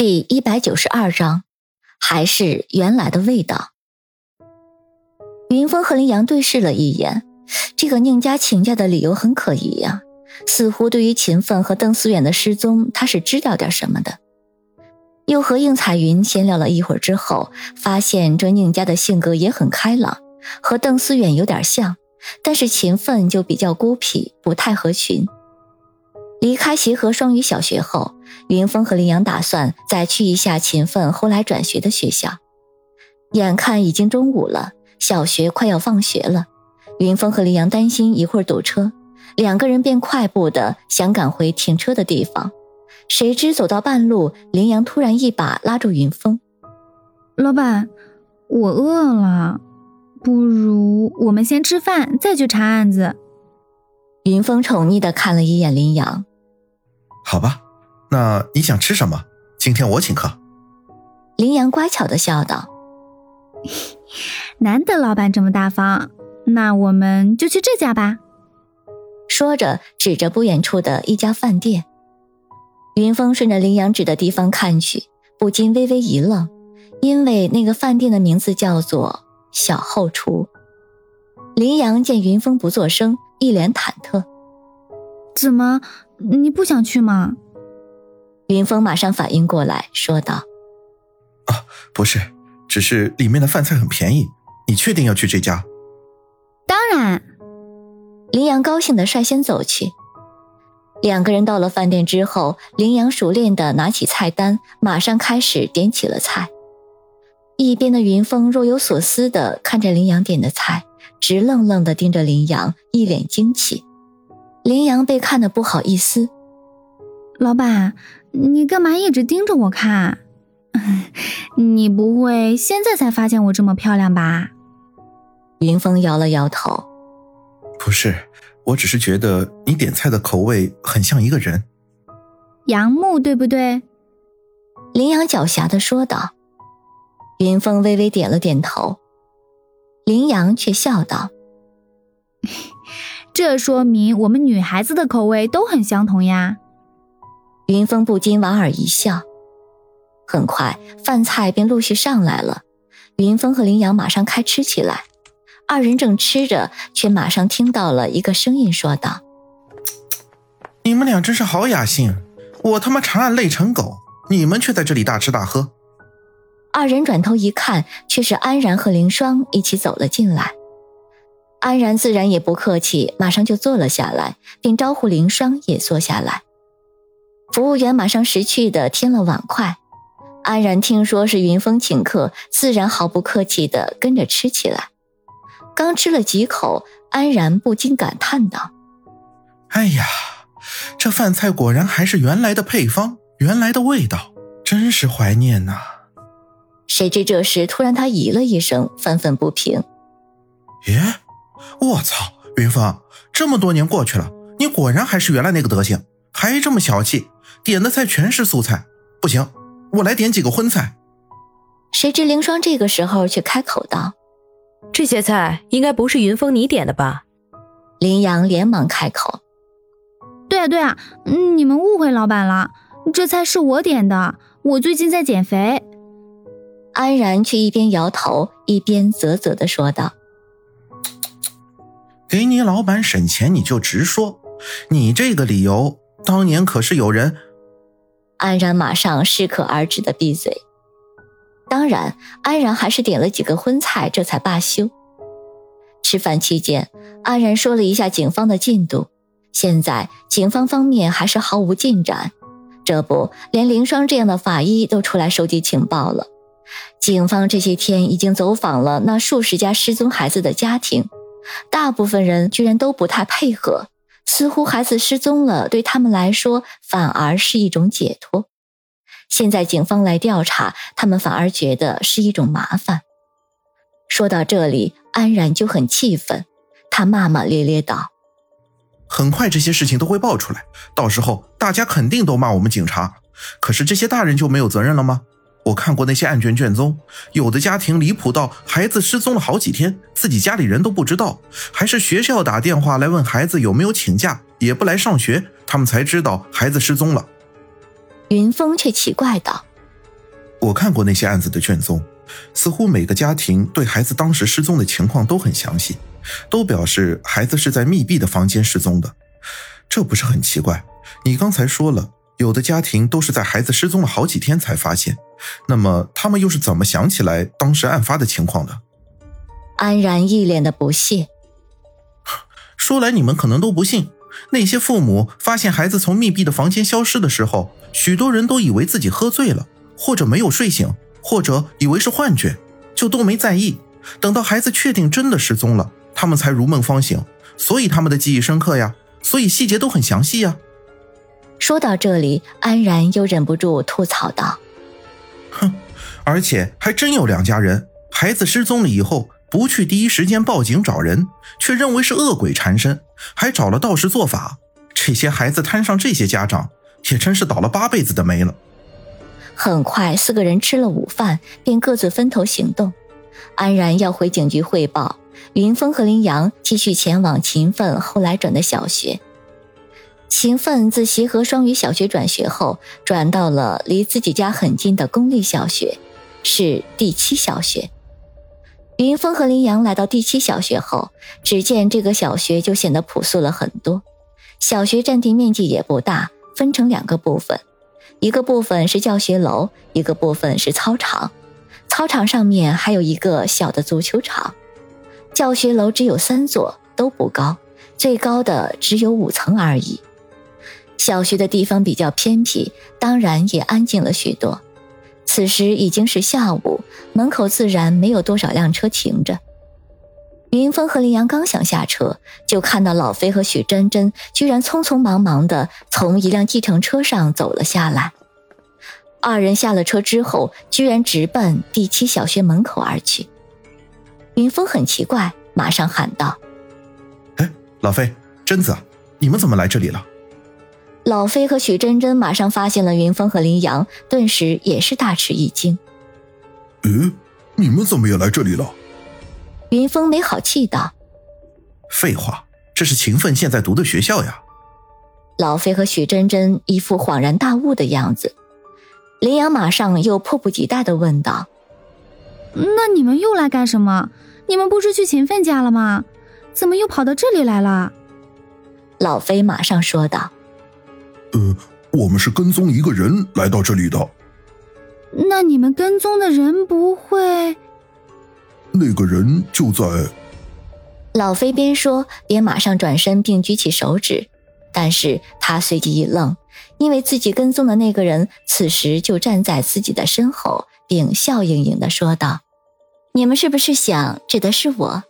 第一百九十二章，还是原来的味道。云峰和林阳对视了一眼，这个宁家请假的理由很可疑呀，似乎对于秦奋和邓思远的失踪，他是知道点什么的。又和应彩云闲聊了一会儿之后，发现这宁家的性格也很开朗，和邓思远有点像，但是秦奋就比较孤僻，不太合群。离开协和双语小学后，云峰和林阳打算再去一下秦奋后来转学的学校。眼看已经中午了，小学快要放学了，云峰和林阳担心一会儿堵车，两个人便快步的想赶回停车的地方。谁知走到半路，林阳突然一把拉住云峰：“老板，我饿了，不如我们先吃饭，再去查案子。”云峰宠溺的看了一眼林阳。好吧，那你想吃什么？今天我请客。林阳乖巧的笑道：“难得老板这么大方，那我们就去这家吧。”说着，指着不远处的一家饭店。云峰顺着林阳指的地方看去，不禁微微一愣，因为那个饭店的名字叫做“小后厨”。林阳见云峰不作声，一脸忐忑：“怎么？”你不想去吗？云峰马上反应过来，说道：“啊，不是，只是里面的饭菜很便宜。你确定要去这家？”当然。林阳高兴的率先走去。两个人到了饭店之后，林阳熟练的拿起菜单，马上开始点起了菜。一边的云峰若有所思的看着林阳点的菜，直愣愣的盯着林阳，一脸惊奇。林阳被看的不好意思，老板，你干嘛一直盯着我看？你不会现在才发现我这么漂亮吧？云峰摇了摇头，不是，我只是觉得你点菜的口味很像一个人，杨木对不对？林阳狡黠的说道。云峰微微点了点头，林阳却笑道。这说明我们女孩子的口味都很相同呀。云峰不禁莞尔一笑。很快，饭菜便陆续上来了。云峰和林阳马上开吃起来。二人正吃着，却马上听到了一个声音说道：“你们俩真是好雅兴，我他妈查案累成狗，你们却在这里大吃大喝。”二人转头一看，却是安然和凌霜一起走了进来。安然自然也不客气，马上就坐了下来，并招呼凌霜也坐下来。服务员马上识趣的添了碗筷。安然听说是云峰请客，自然毫不客气的跟着吃起来。刚吃了几口，安然不禁感叹道：“哎呀，这饭菜果然还是原来的配方，原来的味道，真是怀念呐。”谁知这时突然他咦了一声，愤愤不平：“耶！”我操，云峰，这么多年过去了，你果然还是原来那个德行，还这么小气，点的菜全是素菜。不行，我来点几个荤菜。谁知凌霜这个时候却开口道：“这些菜应该不是云峰你点的吧？”林阳连忙开口：“对啊，对啊，你们误会老板了，这菜是我点的，我最近在减肥。”安然却一边摇头一边啧啧的说道。给你老板省钱，你就直说。你这个理由，当年可是有人。安然马上适可而止的闭嘴。当然，安然还是点了几个荤菜，这才罢休。吃饭期间，安然说了一下警方的进度。现在警方方面还是毫无进展，这不，连凌霜这样的法医都出来收集情报了。警方这些天已经走访了那数十家失踪孩子的家庭。大部分人居然都不太配合，似乎孩子失踪了对他们来说反而是一种解脱。现在警方来调查，他们反而觉得是一种麻烦。说到这里，安然就很气愤，他骂骂咧咧道：“很快这些事情都会爆出来，到时候大家肯定都骂我们警察。可是这些大人就没有责任了吗？”我看过那些案卷卷宗，有的家庭离谱到孩子失踪了好几天，自己家里人都不知道，还是学校打电话来问孩子有没有请假，也不来上学，他们才知道孩子失踪了。云峰却奇怪道：“我看过那些案子的卷宗，似乎每个家庭对孩子当时失踪的情况都很详细，都表示孩子是在密闭的房间失踪的。这不是很奇怪？你刚才说了，有的家庭都是在孩子失踪了好几天才发现，那么他们又是怎么想起来当时案发的情况的？安然一脸的不屑。说来你们可能都不信，那些父母发现孩子从密闭的房间消失的时候，许多人都以为自己喝醉了，或者没有睡醒，或者以为是幻觉，就都没在意。等到孩子确定真的失踪了，他们才如梦方醒，所以他们的记忆深刻呀，所以细节都很详细呀。说到这里，安然又忍不住吐槽道：“哼，而且还真有两家人，孩子失踪了以后。”不去第一时间报警找人，却认为是恶鬼缠身，还找了道士做法。这些孩子摊上这些家长，也真是倒了八辈子的霉了。很快，四个人吃了午饭，便各自分头行动。安然要回警局汇报，云峰和林阳继续前往勤奋后来转的小学。秦奋自协和双语小学转学后，转到了离自己家很近的公立小学，是第七小学。云峰和林阳来到第七小学后，只见这个小学就显得朴素了很多。小学占地面积也不大，分成两个部分，一个部分是教学楼，一个部分是操场。操场上面还有一个小的足球场。教学楼只有三座，都不高，最高的只有五层而已。小学的地方比较偏僻，当然也安静了许多。此时已经是下午，门口自然没有多少辆车停着。云峰和林阳刚想下车，就看到老飞和许真真居然匆匆忙忙地从一辆计程车上走了下来。二人下了车之后，居然直奔第七小学门口而去。云峰很奇怪，马上喊道：“哎，老飞、贞子，你们怎么来这里了？”老飞和许真真马上发现了云峰和林阳，顿时也是大吃一惊。嗯，你们怎么也来这里了？云峰没好气道：“废话，这是秦奋现在读的学校呀。”老飞和许真真一副恍然大悟的样子。林阳马上又迫不及待的问道：“那你们又来干什么？你们不是去秦奋家了吗？怎么又跑到这里来了？”老飞马上说道。呃，我们是跟踪一个人来到这里的。那你们跟踪的人不会？那个人就在。老飞边说边马上转身并举起手指，但是他随即一愣，因为自己跟踪的那个人此时就站在自己的身后，并笑盈盈的说道：“你们是不是想指的是我？”